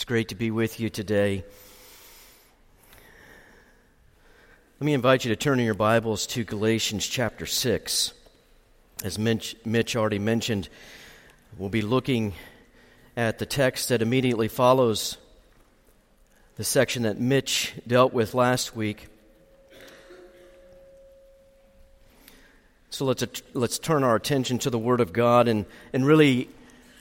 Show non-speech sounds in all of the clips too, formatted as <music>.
It's great to be with you today. Let me invite you to turn in your Bibles to Galatians chapter 6. As Mitch, already mentioned, we'll be looking at the text that immediately follows the section that Mitch dealt with last week. So let's, let's turn our attention to the Word of God and, and really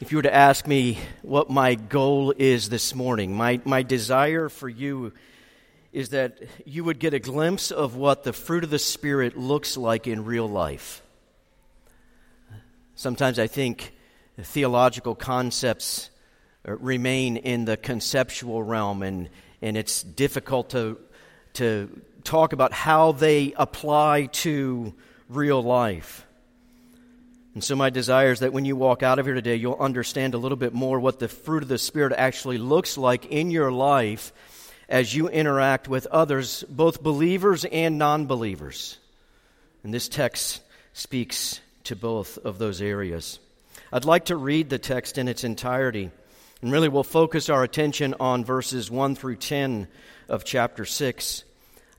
if you were to ask me what my goal is this morning, my, my desire for you is that you would get a glimpse of what the fruit of the Spirit looks like in real life. Sometimes I think theological concepts uh, remain in the conceptual realm, and, and it's difficult to, to talk about how they apply to real life. And so, my desire is that when you walk out of here today, you'll understand a little bit more what the fruit of the Spirit actually looks like in your life as you interact with others, both believers and non believers. And this text speaks to both of those areas. I'd like to read the text in its entirety, and really we'll focus our attention on verses 1 through 10 of chapter 6.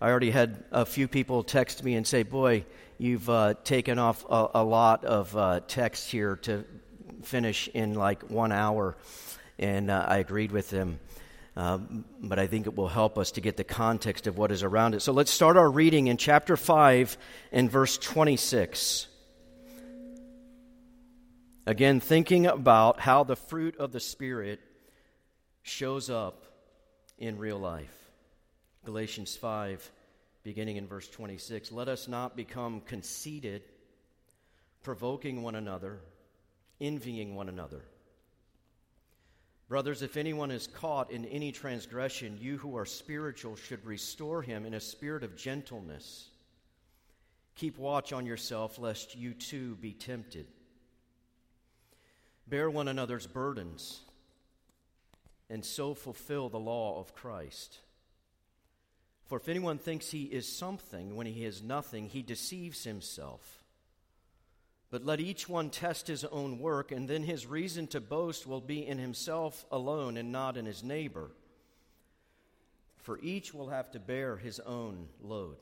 I already had a few people text me and say, Boy, You've uh, taken off a, a lot of uh, text here to finish in like one hour, and uh, I agreed with them. Um, but I think it will help us to get the context of what is around it. So let's start our reading in chapter 5 and verse 26. Again, thinking about how the fruit of the Spirit shows up in real life. Galatians 5 beginning in verse 26. Let us not become conceited, provoking one another, envying one another. Brothers, if anyone is caught in any transgression, you who are spiritual should restore him in a spirit of gentleness. Keep watch on yourself, lest you too be tempted. Bear one another's burdens, and so fulfill the law of Christ. For if anyone thinks he is something when he is nothing, he deceives himself. But let each one test his own work, and then his reason to boast will be in himself alone and not in his neighbor. For each will have to bear his own load.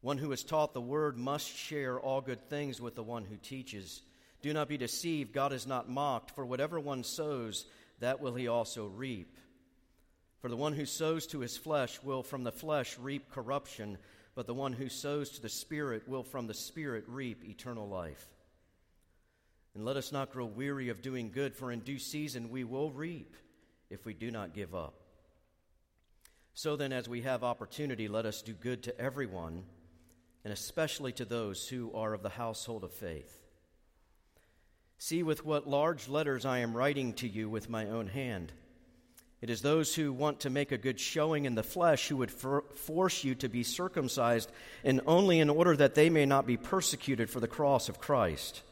One who is taught the word must share all good things with the one who teaches. Do not be deceived, God is not mocked, for whatever one sows, that will he also reap. For the one who sows to his flesh will from the flesh reap corruption, but the one who sows to the Spirit will from the Spirit reap eternal life. And let us not grow weary of doing good, for in due season we will reap if we do not give up. So then, as we have opportunity, let us do good to everyone, and especially to those who are of the household of faith. See with what large letters I am writing to you with my own hand. It is those who want to make a good showing in the flesh who would for- force you to be circumcised, and only in order that they may not be persecuted for the cross of Christ.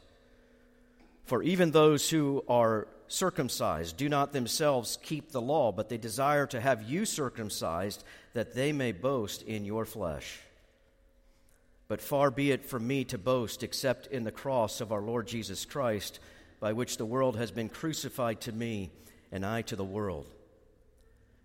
For even those who are circumcised do not themselves keep the law, but they desire to have you circumcised, that they may boast in your flesh. But far be it from me to boast except in the cross of our Lord Jesus Christ, by which the world has been crucified to me, and I to the world.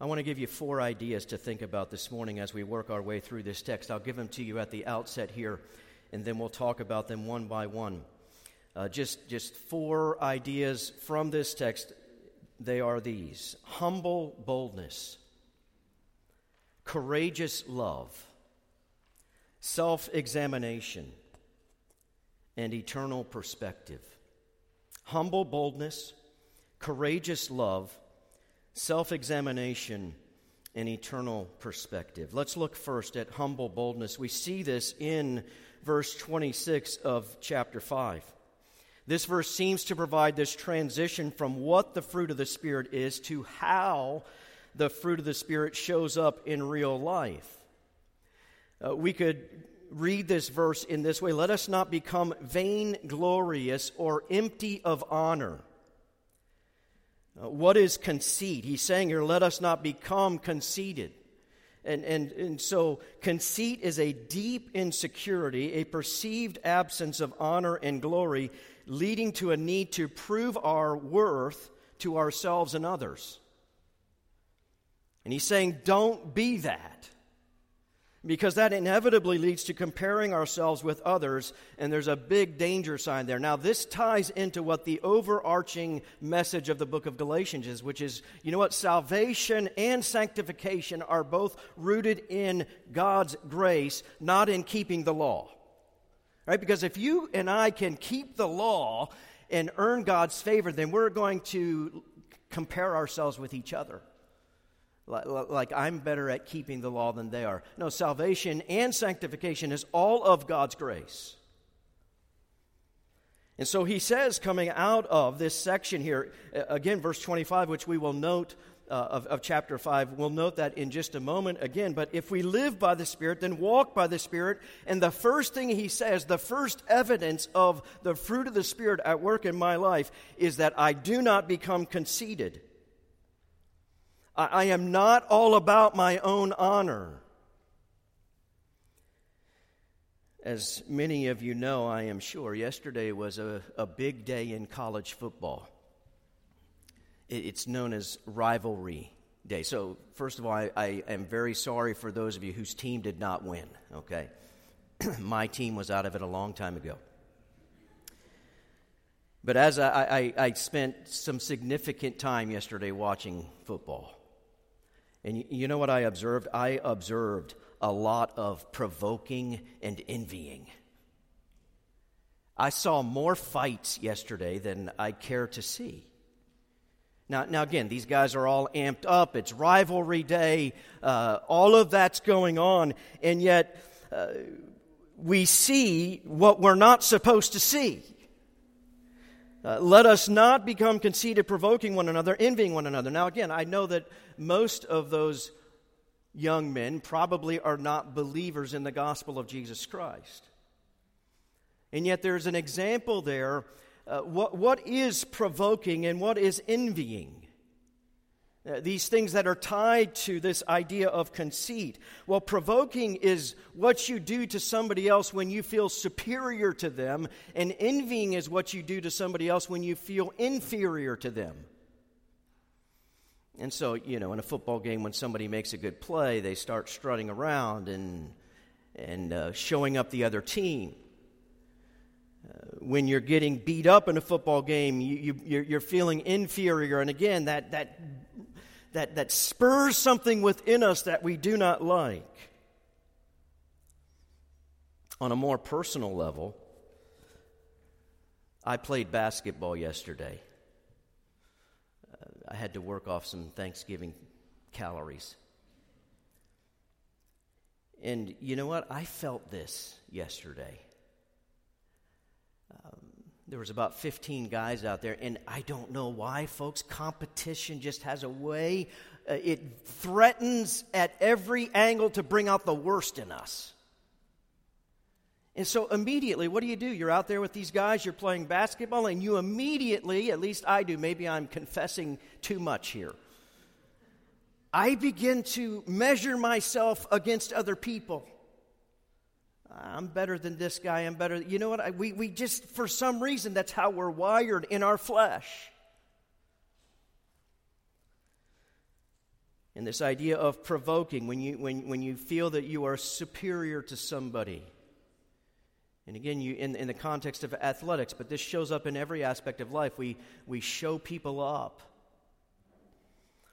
I want to give you four ideas to think about this morning as we work our way through this text. I'll give them to you at the outset here, and then we'll talk about them one by one. Uh, just, just four ideas from this text. They are these humble boldness, courageous love, self examination, and eternal perspective. Humble boldness, courageous love, self examination, and eternal perspective. Let's look first at humble boldness. We see this in verse 26 of chapter 5. This verse seems to provide this transition from what the fruit of the Spirit is to how the fruit of the Spirit shows up in real life. Uh, we could read this verse in this way Let us not become vainglorious or empty of honor. Uh, what is conceit? He's saying here, let us not become conceited. And, and, and so, conceit is a deep insecurity, a perceived absence of honor and glory, leading to a need to prove our worth to ourselves and others. And he's saying, don't be that because that inevitably leads to comparing ourselves with others, and there's a big danger sign there. Now, this ties into what the overarching message of the book of Galatians is, which is you know what? Salvation and sanctification are both rooted in God's grace, not in keeping the law. Right? Because if you and I can keep the law and earn God's favor, then we're going to compare ourselves with each other like I'm better at keeping the law than they are. No, salvation and sanctification is all of God's grace. And so he says, coming out of this section here, again, verse 25, which we will note uh, of, of chapter 5, we'll note that in just a moment again. But if we live by the Spirit, then walk by the Spirit. And the first thing he says, the first evidence of the fruit of the Spirit at work in my life, is that I do not become conceited. I, am not all about my own honor. As many of you know, I am sure, yesterday was a, a big day in college football. It, it's known as Rivalry Day. So, first of all, I, I am very sorry for those of you whose team did not win, okay? <clears throat> my team was out of it a long time ago. But as I, I, I, spent some significant time yesterday watching football, and you know what I observed? I observed a lot of provoking and envying. I saw more fights yesterday than I care to see. Now, now again, these guys are all amped up. It's rivalry day. Uh, all of that's going on. And yet, uh, we see what we're not supposed to see. Uh, let us not become conceited, provoking one another, envying one another. Now, again, I know that most of those young men probably are not believers in the gospel of Jesus Christ. And yet, there's an example there. Uh, what, what is provoking and what is envying? Uh, these things that are tied to this idea of conceit. Well, provoking is what you do to somebody else when you feel superior to them, and envying is what you do to somebody else when you feel inferior to them. And so, you know, in a football game, when somebody makes a good play, they start strutting around and, and uh, showing up the other team. Uh, when you're getting beat up in a football game, you, you, you're, you're feeling inferior. And again, that, that that, that spurs something within us that we do not like. On a more personal level, I played basketball yesterday. Uh, I had to work off some Thanksgiving calories. And you know what? I felt this yesterday. There was about 15 guys out there, and I don't know why, folks. Competition just has a way, uh, it threatens at every angle to bring out the worst in us. And so immediately, what do you do? You're out there with these guys, you're playing basketball, and you immediately, at least I do, maybe I'm confessing too much here. I begin to measure myself against other people. I'm better than this guy. I'm better. You know what? I, we, we just, for some reason, that's how we're wired in our flesh. And this idea of provoking, when you, when, when you feel that you are superior to somebody. And again, you, in, in the context of athletics, but this shows up in every aspect of life. We, we show people up.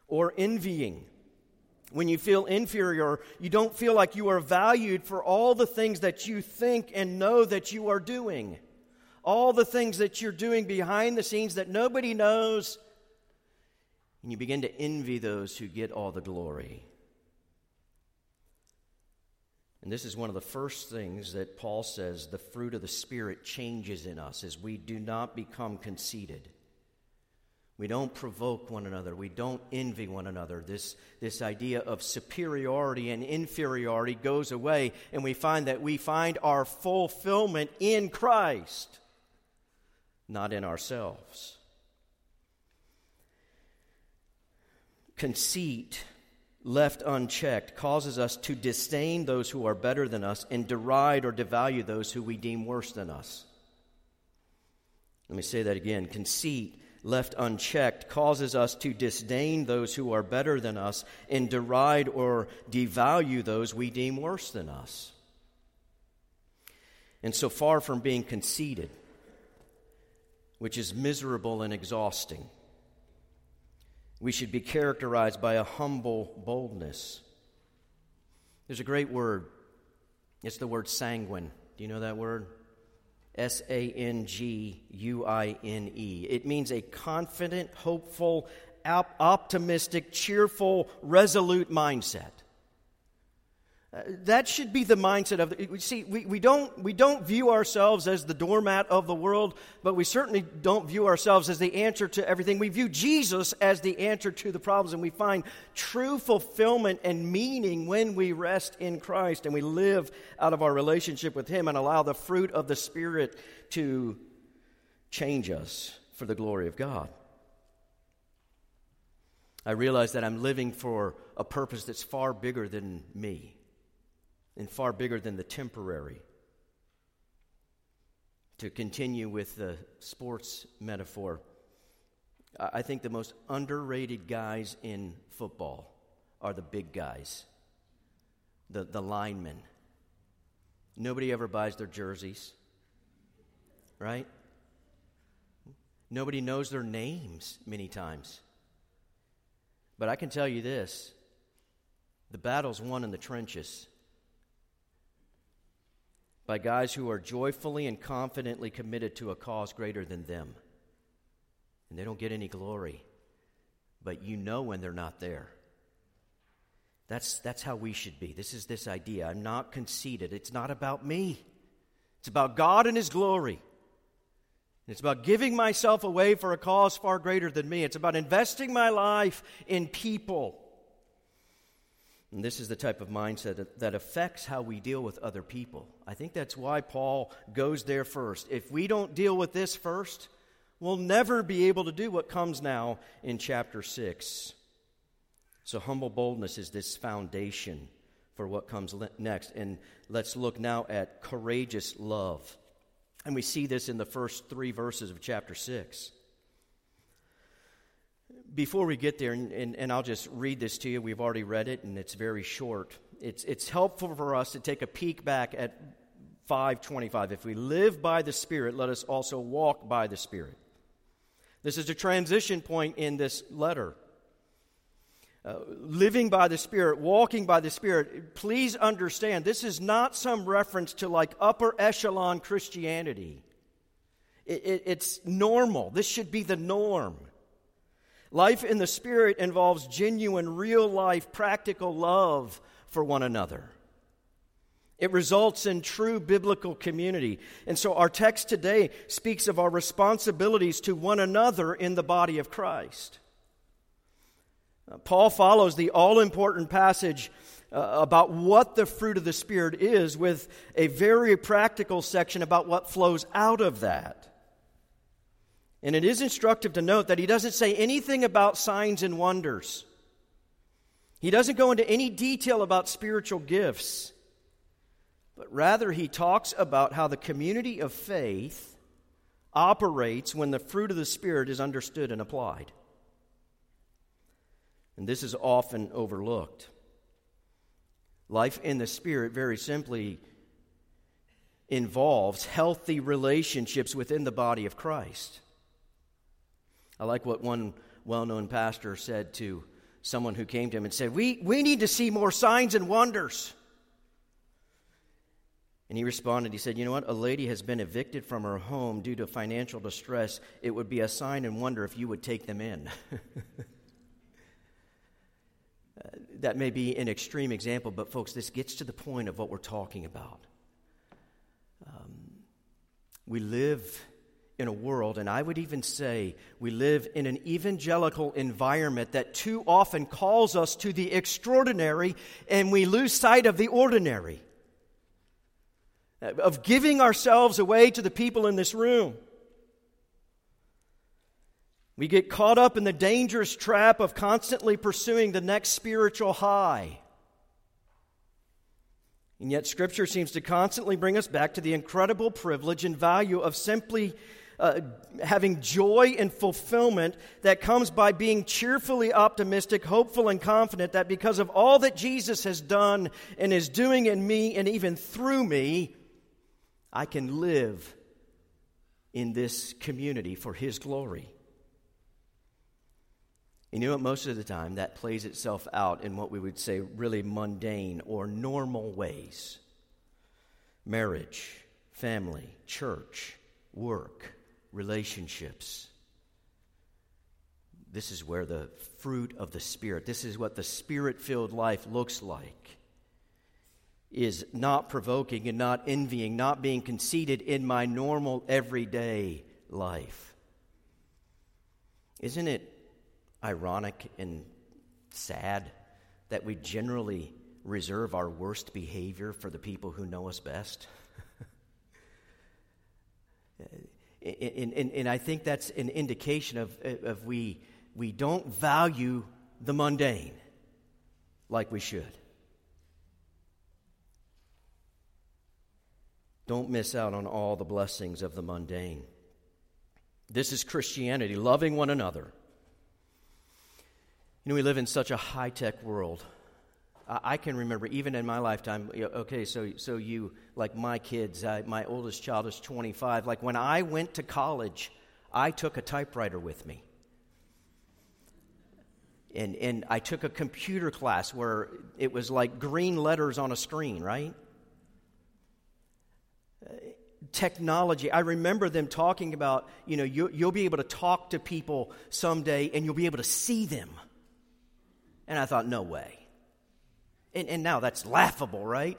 Or envying when you feel inferior, you don't feel like you are valued for all the things that you think and know that you are doing, all the things that you're doing behind the scenes that nobody knows, and you begin to envy those who get all the glory. And this is one of the first things that Paul says the fruit of the Spirit changes in us as we do not become conceited. We don't provoke one another. We don't envy one another. This, this idea of superiority and inferiority goes away, and we find that we find our fulfillment in Christ, not in ourselves. Conceit left unchecked, causes us to disdain those who are better than us and deride or devalue those who we deem worse than us. Let me say that again. Conceit, left unchecked, causes us to disdain those who are better than us and deride or devalue those we deem worse than us. And so far from being conceited, which is miserable and exhausting, we should be characterized by a humble boldness. There's a great word. It's the word sanguine. Do you know that word? S A N G U I N E. It means a confident, hopeful, optimistic, cheerful, resolute mindset. That should be the mindset of the, see we, we, don't, we don't view ourselves as the doormat of the world but we certainly don't view ourselves as the answer to everything. We view jesus as the answer to the problems and we find true fulfillment and meaning when we rest in christ and we live out of our relationship with him and allow the fruit of the spirit to change us for the glory of god. I realize that i'm living for a purpose that's far bigger than me and far bigger than the temporary. To continue with the sports metaphor, I think the most underrated guys in football are the big guys, the, the linemen. Nobody ever buys their jerseys, right? Nobody knows their names many times. But I can tell you this the battle's won in the trenches by guys who are joyfully and confidently committed to a cause greater than them. And they don't get any glory, but you know when they're not there. That's, that's how we should be. This is this idea. I'm not conceited. It's not about me, it's about God and His glory. It's about giving myself away for a cause far greater than me. It's about investing my life in people and this is the type of mindset that, that, affects how we deal with other people. I think that's why Paul goes there first. If we don't deal with this first, we'll never be able to do what comes now in chapter 6. So, humble boldness is this foundation for what comes next. And let's look now at courageous love. And we see this in the first three verses of chapter 6 before we get there, and, and, and, I'll just read this to you, we've already read it, and it's very short. It's, it's helpful for us to take a peek back at 525. If we live by the Spirit, let us also walk by the Spirit. This is a transition point in this letter. Uh, living by the Spirit, walking by the Spirit, please understand this is not some reference to like upper echelon Christianity. It, it, it's normal. This should be the norm. Life in the Spirit involves genuine, real life, practical love for one another. It results in true biblical community. And so our text today speaks of our responsibilities to one another in the body of Christ. Uh, Paul follows the all important passage uh, about what the fruit of the Spirit is with a very practical section about what flows out of that. And it is instructive to note that he doesn't say anything about signs and wonders. He doesn't go into any detail about spiritual gifts, but rather he talks about how the community of faith operates when the fruit of the Spirit is understood and applied. And this is often overlooked. Life in the Spirit, very simply, involves healthy relationships within the body of Christ. I like what one well known pastor said to someone who came to him and said, we, we need to see more signs and wonders. And he responded, he said, You know what? A lady has been evicted from her home due to financial distress. It would be a sign and wonder if you would take them in. <laughs> that may be an extreme example, but folks, this gets to the point of what we're talking about. Um, we live in a world, and I would even say we live in an evangelical environment that too often calls us to the extraordinary, and we lose sight of the ordinary, uh, of giving ourselves away to the people in this room. We get caught up in the dangerous trap of constantly pursuing the next spiritual high. And yet, Scripture seems to constantly bring us back to the incredible privilege and value of simply uh, having joy and fulfillment that comes by being cheerfully optimistic, hopeful, and confident that because of all that Jesus has done and is doing in me and even through me, I can live in this community for His glory. You know what? Most of the time, that plays itself out in what we would say really mundane or normal ways marriage, family, church, work, relationships. This is where the fruit of the Spirit, this is what the Spirit filled life looks like, is not provoking and not envying, not being conceited in my normal everyday life. Isn't it ironic and sad that we generally reserve our worst behavior for the people who know us best? <laughs> and, and, and, I think that's an indication of, of we, we don't value the mundane like we should. Don't miss out on all the blessings of the mundane. This is Christianity, loving one another you know, we live in such a high tech world. I can remember, even in my lifetime, okay, so, so you, like my kids, my oldest child is 25. Like when I went to college, I took a typewriter with me. And, and I took a computer class where it was like green letters on a screen, right? technology. I remember them talking about, you know, you, will be able to talk to people someday and you'll be able to see them. And I thought, no way. And, and now that's laughable, right?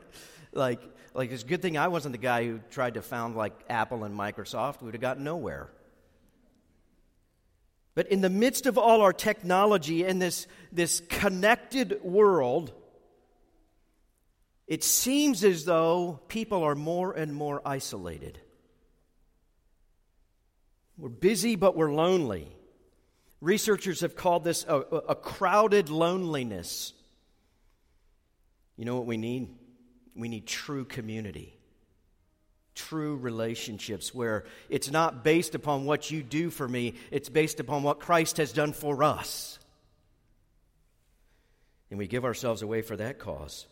Like, like it's a good thing I wasn't the guy who tried to found like Apple and Microsoft. We'd have gotten nowhere. But in the midst of all our technology and this, this connected world, it seems as though people are more and more isolated. We're busy, but we're lonely. Researchers have called this a, a crowded loneliness. You know what we need? We need true community, true relationships where it's not based upon what you do for me, it's based upon what Christ has done for us. And we give ourselves away for that cause.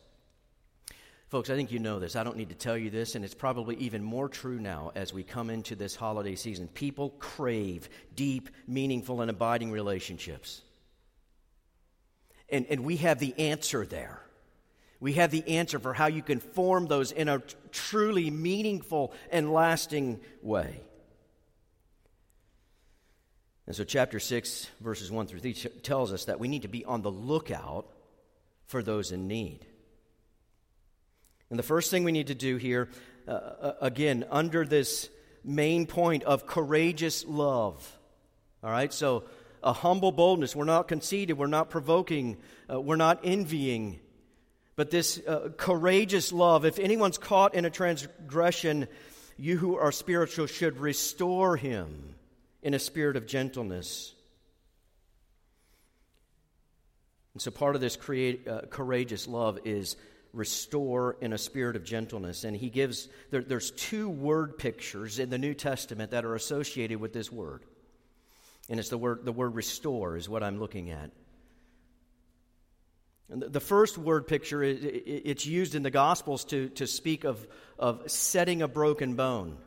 Folks, I think you know this. I don't need to tell you this, and it's probably even more true now as we come into this holiday season. People crave deep, meaningful, and abiding relationships. And, and we have the answer there. We have the answer for how you can form those in a truly meaningful and lasting way. And so, chapter 6, verses 1 through 3 tells us that we need to be on the lookout for those in need. And the first thing we need to do here, uh, uh, again, under this main point of courageous love. All right, so a humble boldness. We're not conceited, we're not provoking, uh, we're not envying. But this uh, courageous love, if anyone's caught in a transgression, you who are spiritual should restore him in a spirit of gentleness. And so part of this create, uh, courageous love is restore in a spirit of gentleness. And he gives, there, there's two word pictures in the New Testament that are associated with this word. And it's the word, the word restore is what I'm looking at. The first word picture, it's used in the Gospels to, to speak of, of setting a broken bone.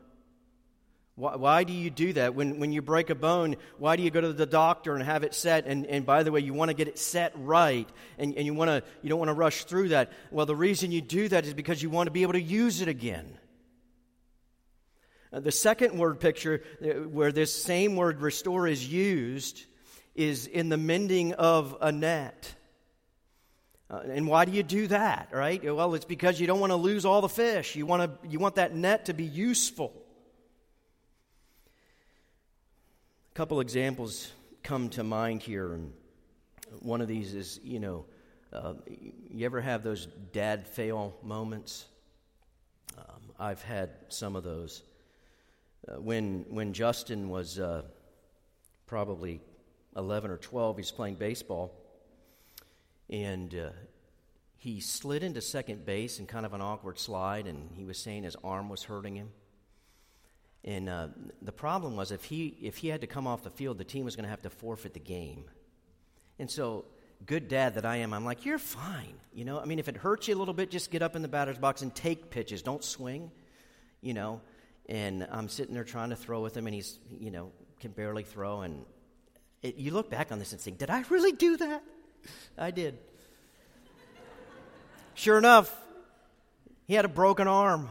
Why, why, do you do that? When, when you break a bone, why do you go to the doctor and have it set? And, and by the way, you want to get it set right, and, and you, want to, you don't want to rush through that. Well, the reason you do that is because you want to be able to use it again. Uh, the second word picture, uh, where this same word restore is used, is in the mending of a net. Uh, and why do you do that, right? Well, it's because you don't want to lose all the fish. You want, to, you want that net to be useful. A couple examples come to mind here. And one of these is, you know, uh, you ever have those dad fail moments? Um, I've had some of those. Uh, when, when Justin was uh, probably 11 or 12, he's playing baseball and uh, he slid into second base in kind of an awkward slide, and he was saying his arm was hurting him. And uh, the problem was if he, if he had to come off the field, the team was going to have to forfeit the game. And so, good dad that I am, I'm like, you're fine. You know, I mean, if it hurts you a little bit, just get up in the batter's box and take pitches. Don't swing, you know. And I'm sitting there trying to throw with him, and he's, you know, can barely throw. And it, you look back on this and think, did I really do that? I did. Sure enough, he had a broken arm.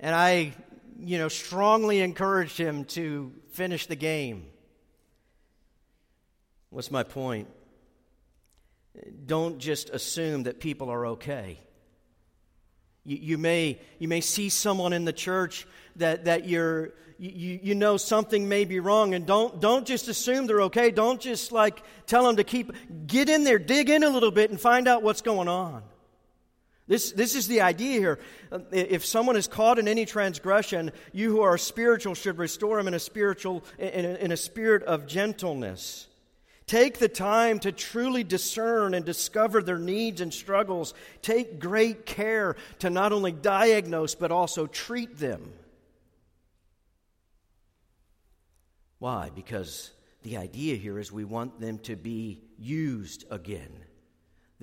And I, you know, strongly encouraged him to finish the game. What's my point? Don't just assume that people are okay. You, you, may, you may see someone in the church that, that you're, you, you know something may be wrong, and don't, don't just assume they're okay. Don't just like tell them to keep, get in there, dig in a little bit, and find out what's going on. This, this is the idea here. Uh, if someone is caught in any transgression, you who are spiritual should restore him in a spiritual, in a, in a spirit of gentleness. Take the time to truly discern and discover their needs and struggles. Take great care to not only diagnose, but also treat them. Why? Because the idea here is we want them to be used again.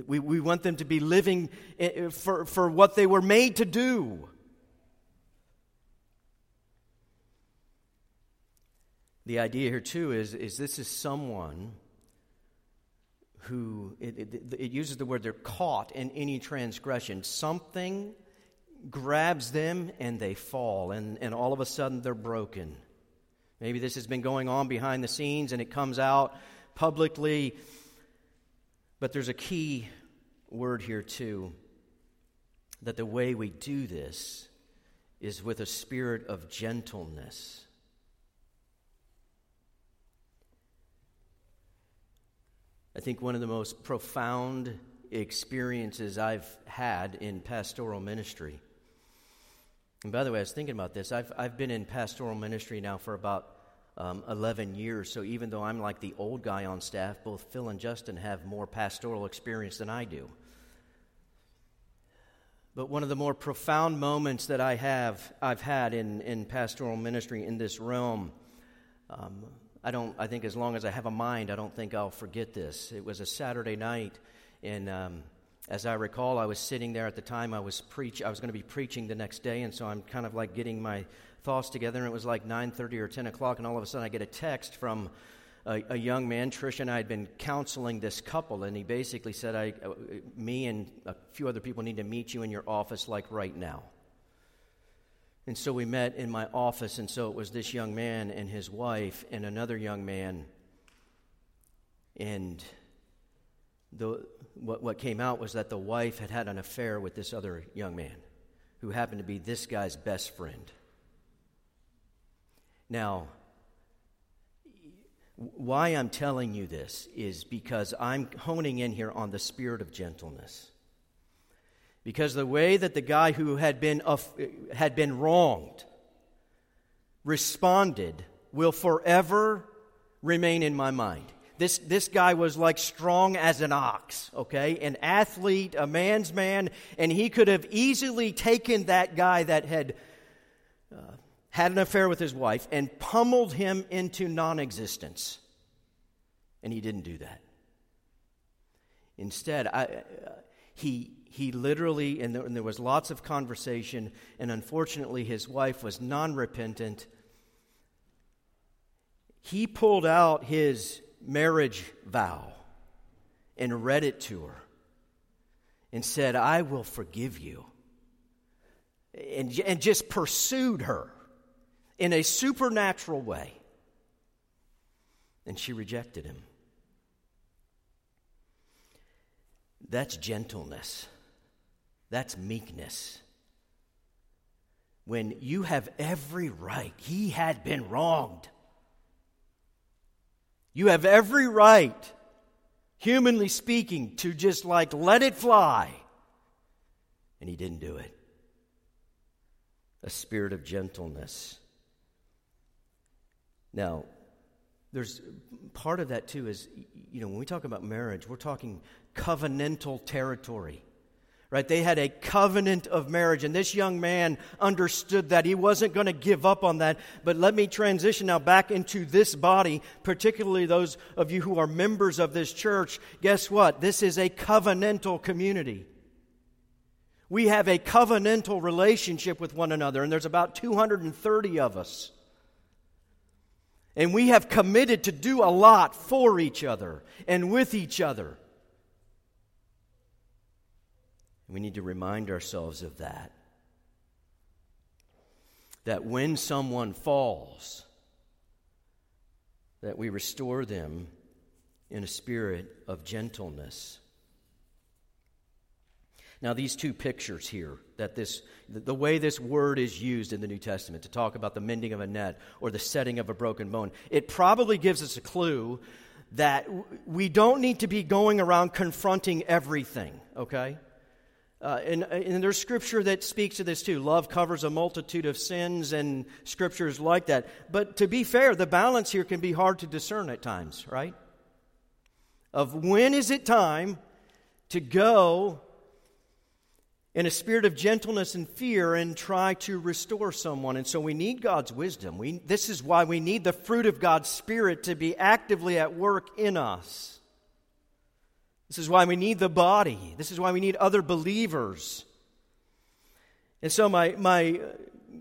We, we want them to be living eh, eh, for, for what they were made to do. The idea here, too, is, is this is someone who, it, it, it uses the word they're caught in any transgression. Something grabs them and they fall, and, and all of a sudden they're broken. Maybe this has been going on behind the scenes and it comes out publicly. But there's a key word here, too that the way we do this is with a spirit of gentleness. I think one of the most profound experiences I've had in pastoral ministry. And by the way, I was thinking about this. I've, I've been in pastoral ministry now for about um, 11 years. So even though I'm like the old guy on staff, both Phil and Justin have more pastoral experience than I do. But one of the more profound moments that I have, I've had in, in pastoral ministry in this realm, um, I don't. I think as long as I have a mind, I don't think I'll forget this. It was a Saturday night, and um, as I recall, I was sitting there at the time. I was preach. I was going to be preaching the next day, and so I'm kind of like getting my thoughts together. And it was like 9:30 or 10 o'clock, and all of a sudden I get a text from a, a, young man. Trish and I had been counseling this couple, and he basically said, "I, uh, me and a few other people need to meet you in your office, like right now." And so we met in my office, and so it was this young man and his wife and another young man. And the, what, what came out was that the wife had had an affair with this other young man who happened to be this guy's best friend. Now, why I'm telling you this is because I'm honing in here on the spirit of gentleness. Because the way that the guy who had been, uh, had been wronged responded will forever remain in my mind. This, this guy was like strong as an ox, okay? An athlete, a man's man, and he could have easily taken that guy that had uh, had an affair with his wife and pummeled him into non existence. And he didn't do that. Instead, I, uh, he, he literally, and there, and there was lots of conversation, and unfortunately, his wife was non repentant. He pulled out his marriage vow and read it to her and said, I will forgive you. And, and just pursued her in a supernatural way. And she rejected him. That's gentleness. That's meekness. When you have every right, he had been wronged. You have every right, humanly speaking, to just like let it fly. And he didn't do it. A spirit of gentleness. Now, there's part of that too is, you know, when we talk about marriage, we're talking covenantal territory right? They had a covenant of marriage, and this young man understood that. He wasn't going to give up on that. But let me transition now back into this body, particularly those of you who are members of this church. Guess what? This is a covenantal community. We have a covenantal relationship with one another, and there's about 230 of us. And we have committed to do a lot for each other and with each other. We need to remind ourselves of that. That when someone falls, that we restore them in a spirit of gentleness. Now, these two pictures here, that this, the way this word is used in the New Testament to talk about the mending of a net or the setting of a broken bone, it probably gives us a clue that we don't need to be going around confronting everything, okay? Uh, and, and, there's scripture that speaks to this too. Love covers a multitude of sins, and scriptures like that. But to be fair, the balance here can be hard to discern at times, right? Of when is it time to go in a spirit of gentleness and fear and try to restore someone. And so we need God's wisdom. We, this is why we need the fruit of God's Spirit to be actively at work in us. This is why we need the body. This is why we need other believers. And so, my, my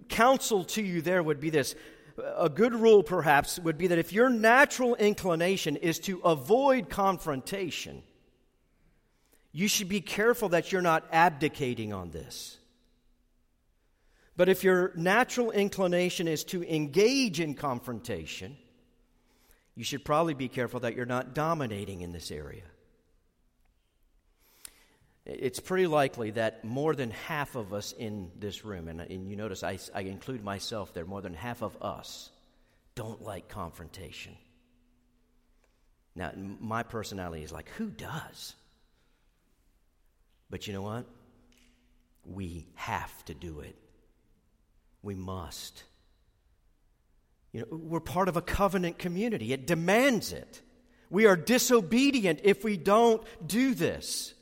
counsel to you there would be this. A good rule, perhaps, would be that if your natural inclination is to avoid confrontation, you should be careful that you're not abdicating on this. But if your natural inclination is to engage in confrontation, you should probably be careful that you're not dominating in this area it's pretty likely that more than half of us in this room, and, and you notice I, I include myself there, more than half of us don't like confrontation. Now, my personality is like, who does? But you know what? We have to do it. We must. You know, we're part of a covenant community. It demands it. We are disobedient if we don't do this.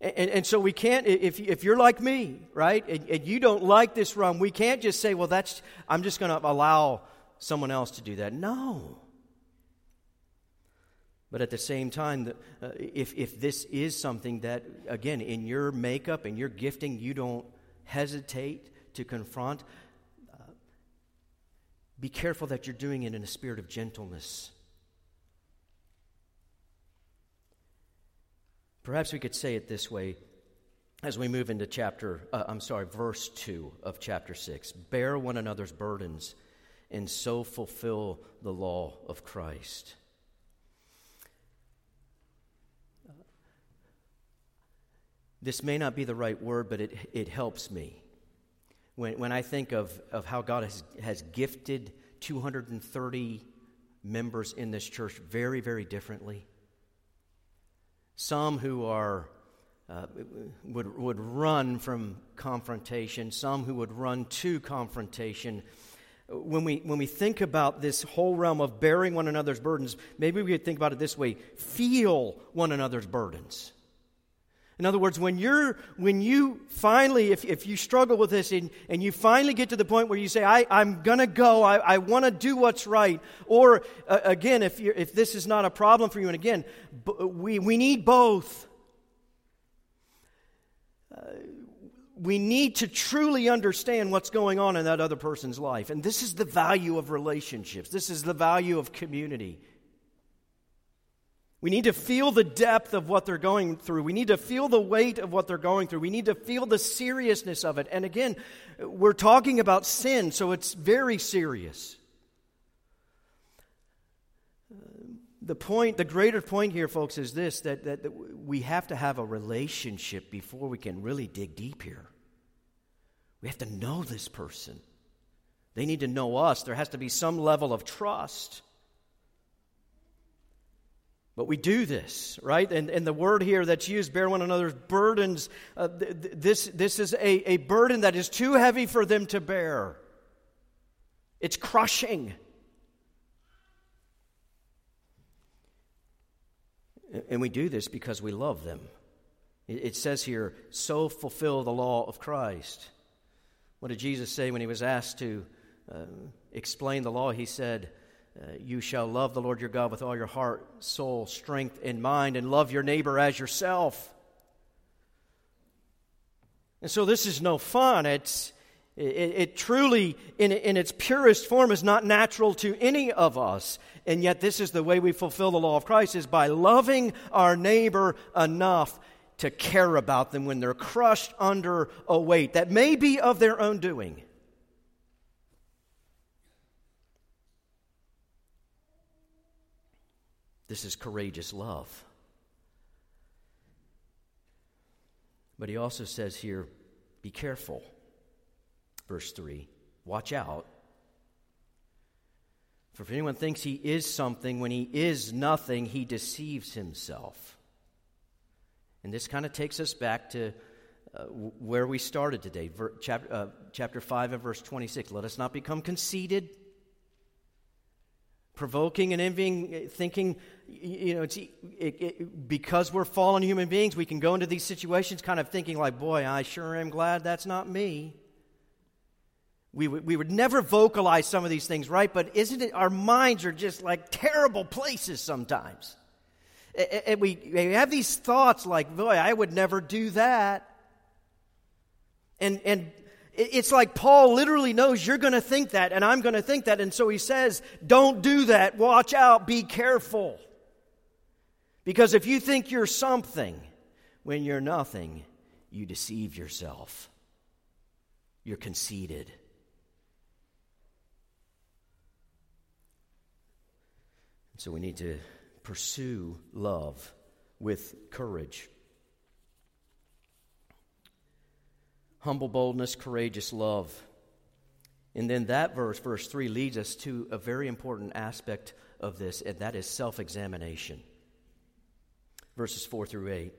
And, and, so we can't, if, if you're like me, right, and, and you don't like this rum, we can't just say, well, that's, I'm just going to allow someone else to do that. No. But at the same time, uh, if, if this is something that, again, in your makeup and your gifting, you don't hesitate to confront, uh, be careful that you're doing it in a spirit of gentleness Perhaps we could say it this way as we move into chapter, uh, I'm sorry, verse 2 of chapter 6. Bear one another's burdens and so fulfill the law of Christ. This may not be the right word, but it, it helps me. When, when I think of, of how God has, has gifted 230 members in this church very, very differently some who are uh, would, would run from confrontation, some who would run to confrontation. When we, when we think about this whole realm of bearing one another's burdens, maybe we could think about it this way feel one another's burdens. In other words, when you're when you finally, if, if you struggle with this and, and you finally get to the point where you say, I, I'm gonna go, I, I wanna do what's right, or uh, again, if you if this is not a problem for you, and again, b- we, we need both. Uh, we need to truly understand what's going on in that other person's life. And this is the value of relationships. This is the value of community. We need to feel the depth of what they're going through. We need to feel the weight of what they're going through. We need to feel the seriousness of it. And again, we're talking about sin, so it's very serious. The point, the greater point here, folks, is this that, that, that we have to have a relationship before we can really dig deep here. We have to know this person. They need to know us. There has to be some level of trust. But we do this, right? And, and the word here that's used, bear one another's burdens, uh, th- this, this is a, a burden that is too heavy for them to bear. It's crushing. And we do this because we love them. It says here, so fulfill the law of Christ. What did Jesus say when he was asked to uh, explain the law? He said, uh, You shall love the Lord your God with all your heart, soul, strength, and mind, and love your neighbor as yourself. And so this is no fun. It's, it, it, truly, in, in its purest form, is not natural to any of us. And yet, this is the way we fulfill the law of Christ is by loving our neighbor enough to care about them when they're crushed under a weight that may be of their own doing. This is courageous love. But he also says here be careful. Verse 3 Watch out. For if anyone thinks he is something when he is nothing, he deceives himself. And this kind of takes us back to uh, where we started today, ver- chapter, uh, chapter 5 and verse 26. Let us not become conceited provoking and envying, eh, thinking, you know, it, it, because we're fallen human beings, we can go into these situations kind of thinking, like, boy, I sure am glad that's not me. We would, we would never vocalize some of these things, right? But isn't it, our minds are just like terrible places sometimes. And we, we have these thoughts like, boy, I would never do that. And, and it's like Paul literally knows you're going to think that, and I'm going to think that. And so he says, Don't do that. Watch out. Be careful. Because if you think you're something when you're nothing, you deceive yourself. You're conceited. So we need to pursue love with courage. humble boldness, courageous love. And then that verse, verse 3, leads us to a very important aspect of this, and that is self examination. Verses 4 through 8.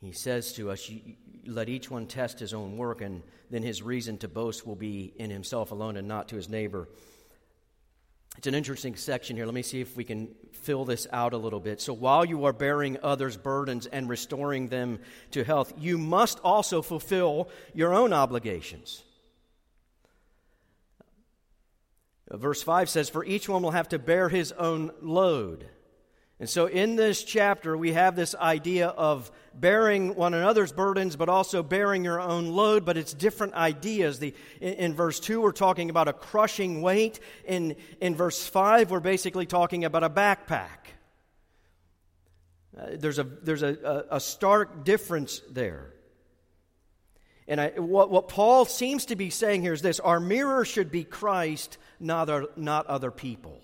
He says to us, Let each one test his own work, and then his reason to boast will be in himself alone and not to his neighbor. It's an interesting section here. Let me see if we can fill this out a little bit. So, while you are bearing others' burdens and restoring them to health, you must also fulfill your own obligations. Verse 5 says, For each one will have to bear his own load. And so, in this chapter, we have this idea of bearing one another's burdens, but also bearing your own load, but it's different ideas. The, in, in, verse 2, we're talking about a crushing weight. In, in verse 5, we're basically talking about a backpack. Uh, there's a, there's a, a, a, stark difference there. And I, what, what Paul seems to be saying here is this our mirror should be Christ, not, our, not other people.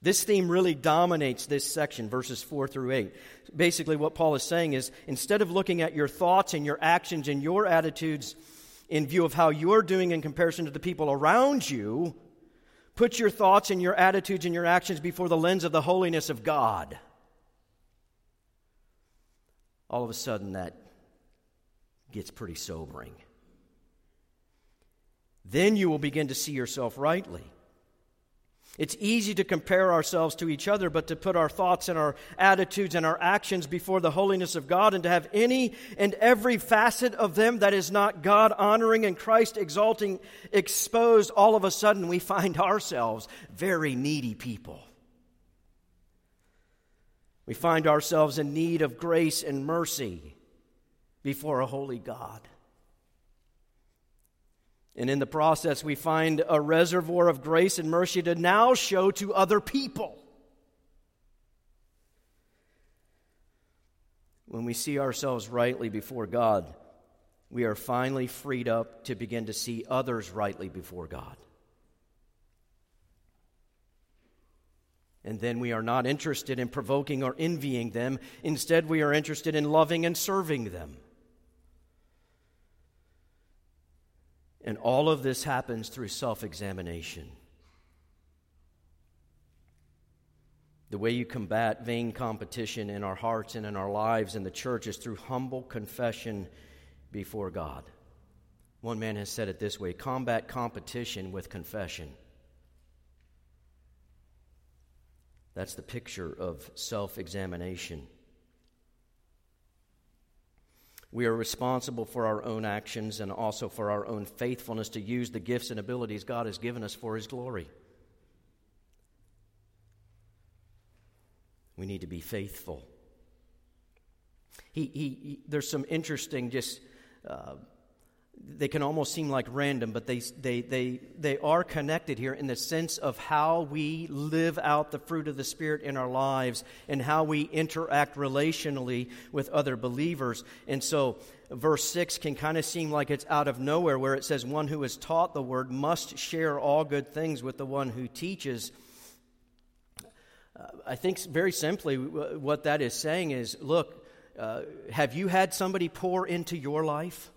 This theme really dominates this section, verses 4 through 8. Basically, what Paul is saying is instead of looking at your thoughts and your actions and your attitudes in view of how you're doing in comparison to the people around you, put your thoughts and your attitudes and your actions before the lens of the holiness of God. All of a sudden, that gets pretty sobering. Then you will begin to see yourself rightly. It's easy to compare ourselves to each other, but to put our thoughts and our attitudes and our actions before the holiness of God and to have any and every facet of them that is not God honoring and Christ exalting exposed, all of a sudden we find <laughs> ourselves very needy people. We find ourselves in need of grace and mercy before a holy God. And in the process, we find a reservoir of grace and mercy to now show to other people. When we see ourselves rightly before God, we are finally freed up to begin to see others rightly before God. And then we are not interested in provoking or envying them. Instead, we are interested in loving and serving them. And all of this happens through self examination. The way you combat vain competition in our hearts and in our lives in the church is through humble confession before God. One man has said it this way combat competition with confession. That's the picture of self examination. We are responsible for our own actions and also for our own faithfulness to use the gifts and abilities God has given us for His glory. We need to be faithful. He, he, he there's some interesting, just, uh, they can almost seem like random, but they, they, they, they are connected here in the sense of how we live out the fruit of the Spirit in our lives and how we interact relationally with other believers. And so, verse 6 can kind of seem like it's out of nowhere, where it says, One who is taught the word must share all good things with the one who teaches. I think very simply what that is saying is look, uh, have you had somebody pour into your life?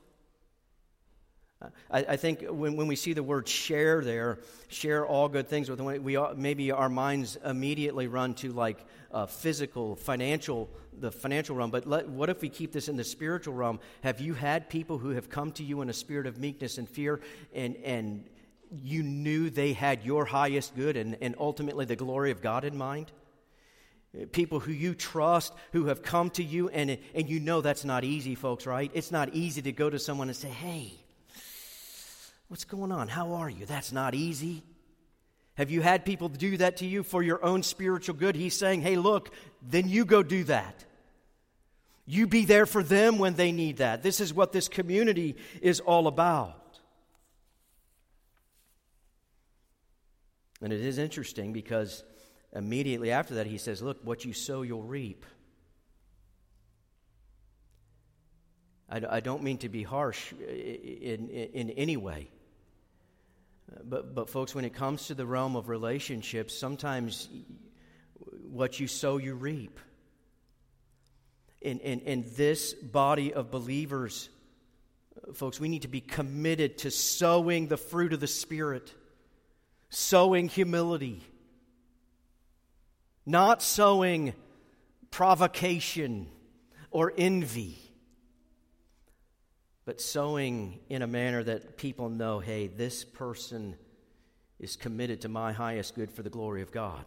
I, I, think when, when we see the word share there, share all good things with we maybe our minds immediately run to like uh, physical, financial, the financial realm. But let, what if we keep this in the spiritual realm? Have you had people who have come to you in a spirit of meekness and fear and, and you knew they had your highest good and, and ultimately the glory of God in mind? People who you trust, who have come to you, and, and you know that's not easy, folks, right? It's not easy to go to someone and say, hey, what's going on? How are you? That's not easy. Have you had people do that to you for your own spiritual good? He's saying, hey, look, then you go do that. You be there for them when they need that. This is what this community is all about. And it is interesting because immediately after that, he says, Look, what you sow, you'll reap. I, I don't mean to be harsh in, in, in any way. But, but, folks, when it comes to the realm of relationships, sometimes what you sow, you reap. In, in, in this body of believers, folks, we need to be committed to sowing the fruit of the Spirit, sowing humility, not sowing provocation or envy, but sowing in a manner that people know hey, this person is committed to my highest good for the glory of God.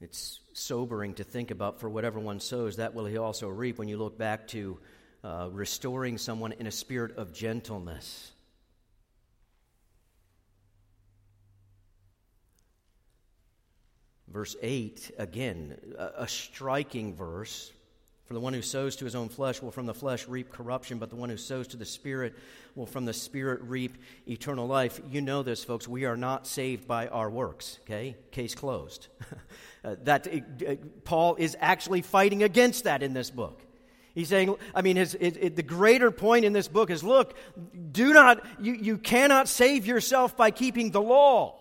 It's sobering to think about for whatever one sows, that will he also reap when you look back to uh, restoring someone in a spirit of gentleness. Verse 8, again, a, a striking verse. For the one who sows to his own flesh will from the flesh reap corruption, but the one who sows to the Spirit will from the Spirit reap eternal life. You know this, folks. We are not saved by our works, okay? Case closed. <laughs> uh, that, uh, Paul is actually fighting against that in this book. He's saying, I mean, his, the greater point in this book is look, do not, you, you cannot save yourself by keeping the law.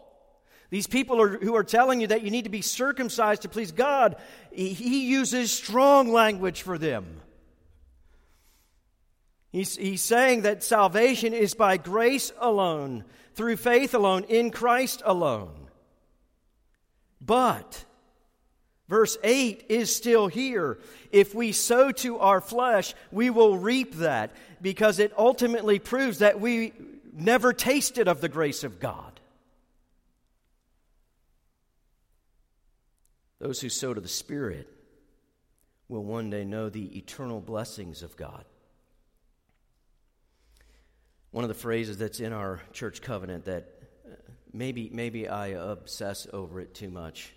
These people are, who are telling you that you need to be circumcised to please God, he, uses strong language for them. He's, he's saying that salvation is by grace alone, through faith alone, in Christ alone. But, verse 8 is still here. If we sow to our flesh, we will reap that because it ultimately proves that we never tasted of the grace of God. Those who sow to the Spirit will one day know the eternal blessings of God. One of the phrases that's in our church covenant that uh, maybe, maybe I obsess over it too much.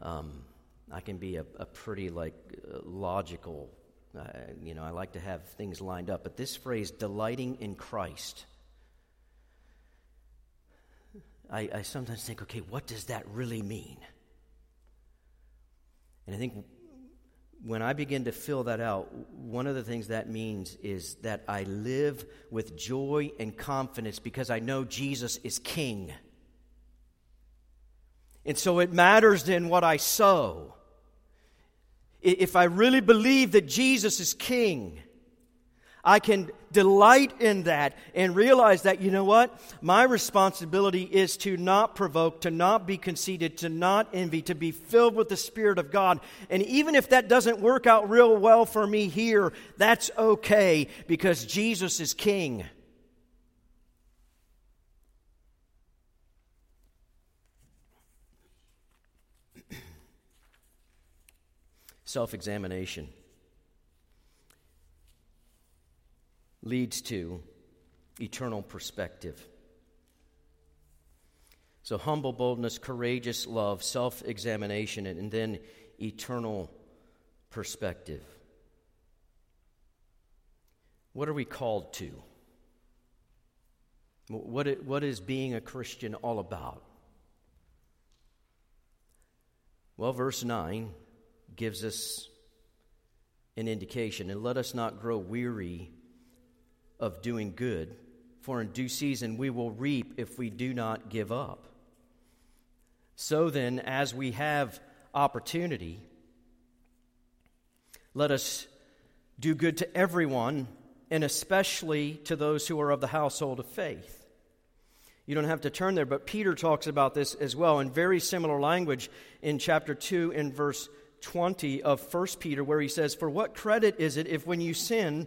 Um, I can be a, a pretty like uh, logical, uh, you know, I like to have things lined up. But this phrase, delighting in Christ, I, I sometimes think, okay, what does that really mean? And I think when I begin to fill that out, one of the things that means is that I live with joy and confidence because I know Jesus is King. And so it matters then what I sow. If I really believe that Jesus is King, I can delight in that and realize that, you know what? My responsibility is to not provoke, to not be conceited, to not envy, to be filled with the Spirit of God. And even if that doesn't work out real well for me here, that's okay because Jesus is King. <clears throat> Self examination. Leads to eternal perspective. So, humble boldness, courageous love, self examination, and then eternal perspective. What are we called to? What, what is being a Christian all about? Well, verse 9 gives us an indication. And let us not grow weary of doing good, for in due season we will reap if we do not give up. So then, as we have opportunity, let us do good to everyone, and especially to those who are of the household of faith. You don't have to turn there, but Peter talks about this as well in very similar language in chapter 2 in verse 20 of 1 Peter, where he says, For what credit is it if when you sin,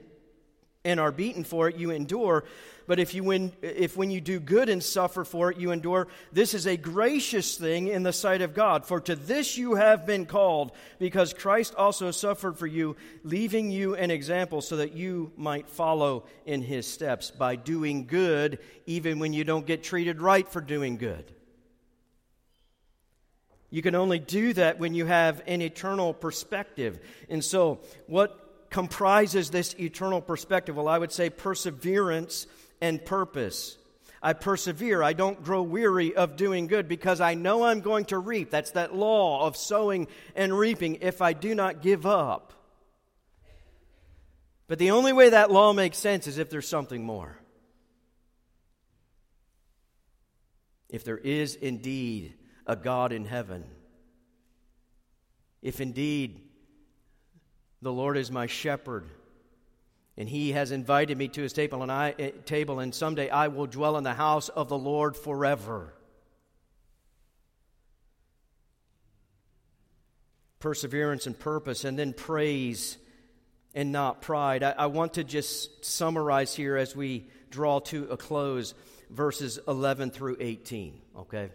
and are beaten for it, you endure. But if, you win, if when you do good and suffer for it, you endure, this is a gracious thing in the sight of God. For to this you have been called, because Christ also suffered for you, leaving you an example so that you might follow in his steps by doing good, even when you don't get treated right for doing good. You can only do that when you have an eternal perspective. And so, what comprises this eternal perspective? Well, I would say perseverance and purpose. I persevere. I don't grow weary of doing good because I know I'm going to reap. That's that law of sowing and reaping if I do not give up. But the only way that law makes sense is if there's something more. If there is indeed a God in heaven, if indeed the Lord is my shepherd, and he has invited me to his table, and I eh, table, and someday I will dwell in the house of the Lord forever. Perseverance and purpose, and then praise and not pride. I, I want to just summarize here as we draw to a close verses 11 through 18, okay?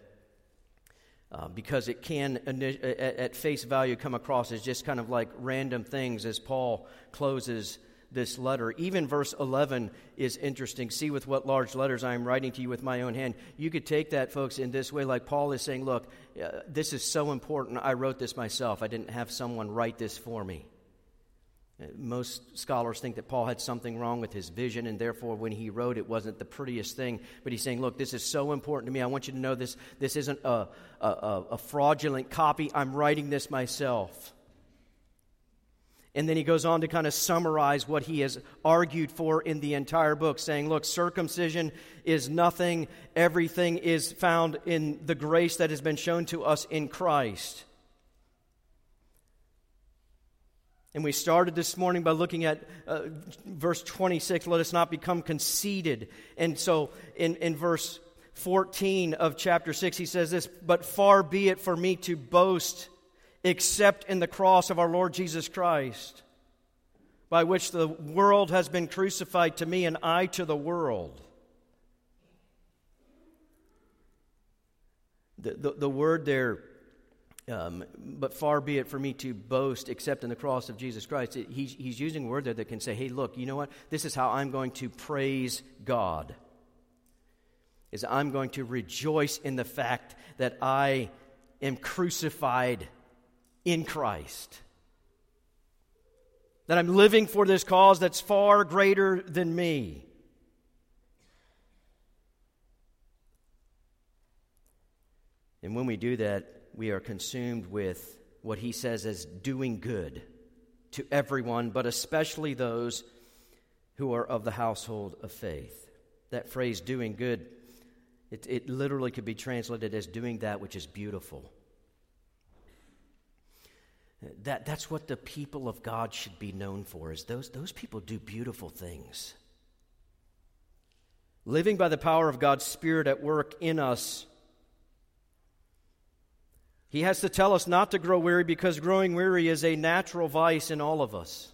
Uh, because it can, at face value, come across as just kind of like random things as Paul closes this letter. Even verse 11 is interesting. See with what large letters I am writing to you with my own hand. You could take that, folks, in this way, like Paul is saying, Look, uh, this is so important. I wrote this myself, I didn't have someone write this for me. Most scholars think that Paul had something wrong with his vision, and therefore, when he wrote, it wasn't the prettiest thing. But he's saying, Look, this is so important to me. I want you to know this. This isn't a, a, a fraudulent copy. I'm writing this myself. And then he goes on to kind of summarize what he has argued for in the entire book, saying, Look, circumcision is nothing. Everything is found in the grace that has been shown to us in Christ. And we started this morning by looking at uh, verse 26 let us not become conceited. And so in, in verse 14 of chapter 6, he says this But far be it for me to boast except in the cross of our Lord Jesus Christ, by which the world has been crucified to me and I to the world. The, the, the word there um, but far be it for me to boast except in the cross of Jesus Christ. It, he's, he's using a word there that can say, hey, look, you know what? This is how I'm going to praise God. Is I'm going to rejoice in the fact that I am crucified in Christ. That I'm living for this cause that's far greater than me. And when we do that, we are consumed with what he says as doing good. to everyone, but especially those who are of the household of faith. That phrase, doing good, it, it literally could be translated as doing that which is beautiful. That, that's what the people of God should be known for, is those, those people do beautiful things. Living by the power of God's Spirit at work in us. He has to tell us not to grow weary because growing weary is a natural vice in all of us.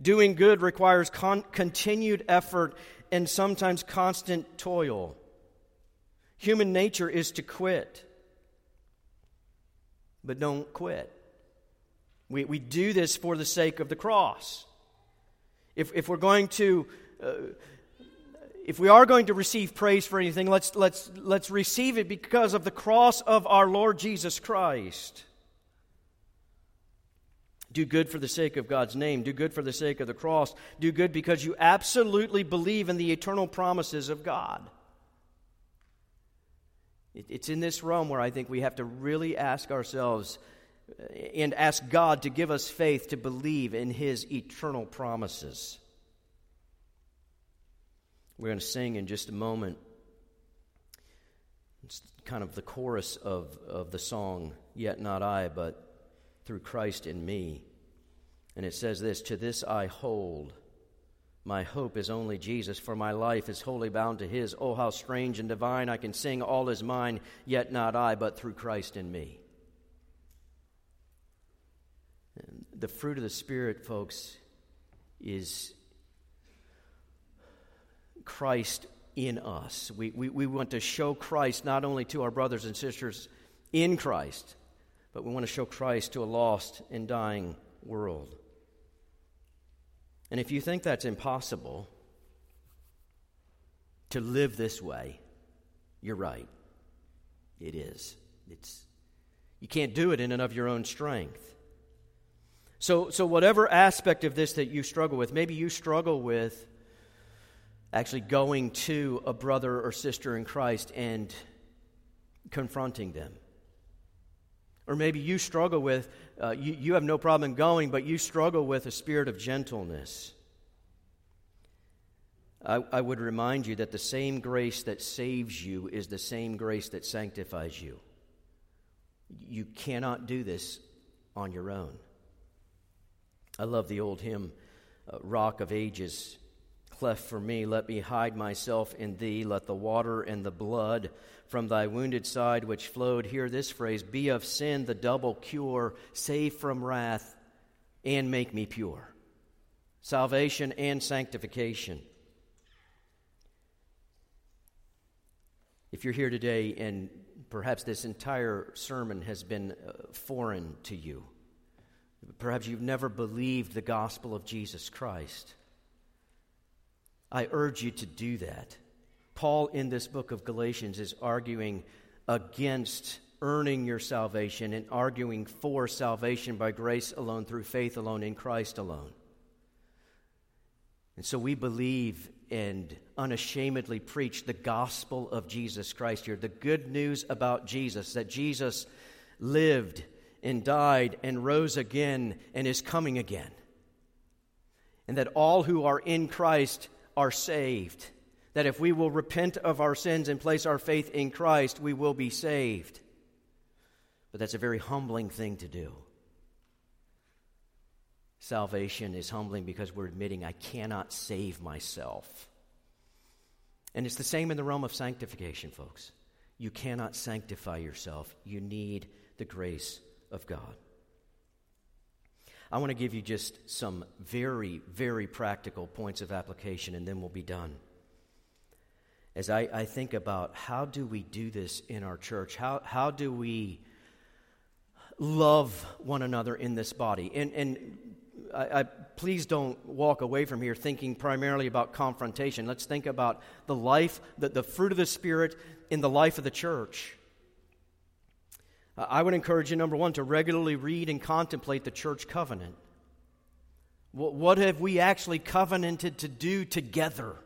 Doing good requires con- continued effort and sometimes constant toil. Human nature is to quit but don't quit. We, we do this for the sake of the cross. If, if we're going to, uh, if we are going to receive praise for anything, let's, let's, let's receive it because of the cross of our Lord Jesus Christ. Do good for the sake of God's name. Do good for the sake of the cross. Do good because you absolutely believe in the eternal promises of God. It's in this realm where I think we have to really ask ourselves uh, and ask God to give us faith to believe in His eternal promises. We're going to sing in just a moment. It's kind of the chorus of, of the song, Yet Not I, but through Christ in me. And it says this To this I hold my hope is only Jesus, for my life is wholly bound to His. Oh, how strange and divine! I can sing all is mine, yet not I, but through Christ in me. And the fruit of the Spirit, folks, is Christ in us. We, we, we want to show Christ not only to our brothers and sisters in Christ, but we want to show Christ to a lost and dying world. And if you think that's impossible to live this way, you're right. It is. It's, you can't do it in and of your own strength. So, so, whatever aspect of this that you struggle with, maybe you struggle with actually going to a brother or sister in Christ and confronting them. Or maybe you struggle with, uh, you, you have no problem going, but you struggle with a spirit of gentleness. I, I would remind you that the same grace that saves you is the same grace that sanctifies you. You cannot do this on your own. I love the old hymn, uh, Rock of Ages. Cleft for me, let me hide myself in thee. Let the water and the blood from thy wounded side which flowed, hear this phrase, be of sin the double cure, save from wrath, and make me pure. Salvation and sanctification. If you're here today and perhaps this entire sermon has been uh, foreign to you, perhaps you've never believed the gospel of Jesus Christ, I urge you to do that. Paul, in this book of Galatians, is arguing against earning your salvation and arguing for salvation by grace alone, through faith alone, in Christ alone. And so we believe and unashamedly preach the gospel of Jesus Christ here, the good news about Jesus, that Jesus lived and died and rose again and is coming again. And that all who are in Christ are saved. That if we will repent of our sins and place our faith in Christ, we will be saved. But that's a very humbling thing to do. Salvation is humbling because we're admitting I cannot save myself. And it's the same in the realm of sanctification, folks. You cannot sanctify yourself, you need the grace of God. I want to give you just some very, very practical points of application, and then we'll be done. As I, I think about how do we do this in our church, how, how do we love one another in this body? And, and I, I, please don't walk away from here thinking primarily about confrontation. Let's think about the life, the, the fruit of the Spirit in the life of the church. I would encourage you, number one, to regularly read and contemplate the church covenant. What, what have we actually covenanted to do together?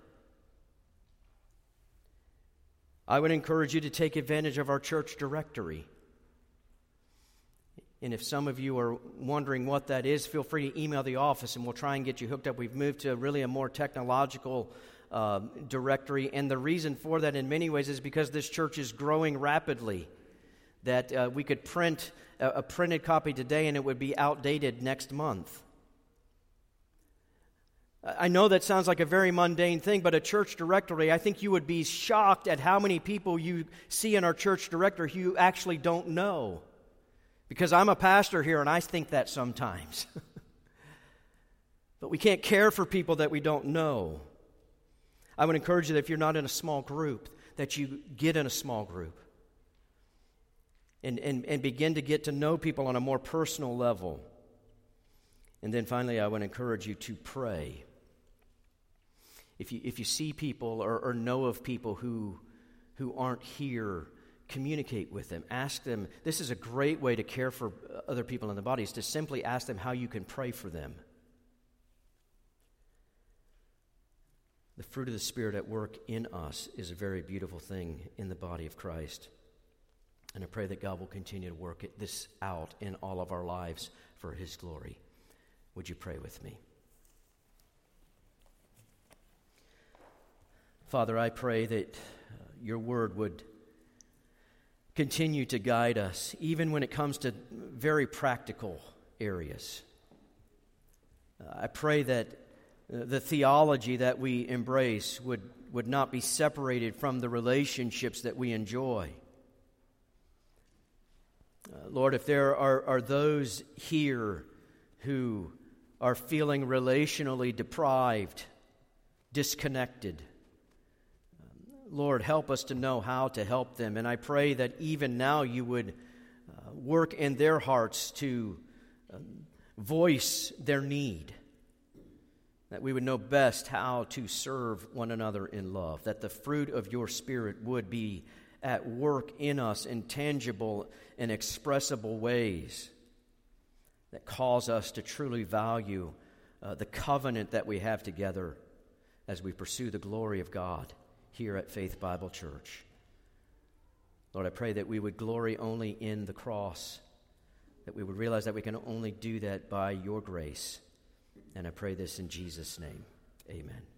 I would encourage you to take advantage of our church directory. And if some of you are wondering what that is, feel free to email the office and we'll try and get you hooked up. We've moved to really a more technological uh, directory. And the reason for that, in many ways, is because this church is growing rapidly. That uh, we could print a, a printed copy today and it would be outdated next month. I know that sounds like a very mundane thing, but a church directory, I think you would be shocked at how many people you see in our church directory who you actually don't know. Because I'm a pastor here and I think that sometimes. <laughs> but we can't care for people that we don't know. I would encourage you that if you're not in a small group, that you get in a small group and, and, and begin to get to know people on a more personal level. And then finally, I would encourage you to pray. If you, if you see people or, or know of people who, who aren't here, communicate with them. Ask them. This is a great way to care for other people in the body, is to simply ask them how you can pray for them. The fruit of the Spirit at work in us is a very beautiful thing in the body of Christ. And I pray that God will continue to work this out in all of our lives for His glory. Would you pray with me? Father, I pray that uh, your word would continue to guide us, even when it comes to very practical areas. Uh, I pray that the theology that we embrace would, would not be separated from the relationships that we enjoy. Uh, Lord, if there are, are those here who are feeling relationally deprived, disconnected, um, Lord, help us to know how to help them. And I pray that even now you would uh, work in their hearts to um, voice their need that we would know best how to serve one another in love, that the fruit of your Spirit would be at work in us in tangible and expressible ways that cause us to truly value uh, the covenant that we have together as we pursue the glory of God here at Faith Bible Church. Lord, I pray that we would glory only in the cross, that we would realize that we can only do that by your grace. And I pray this in Jesus' name. Amen.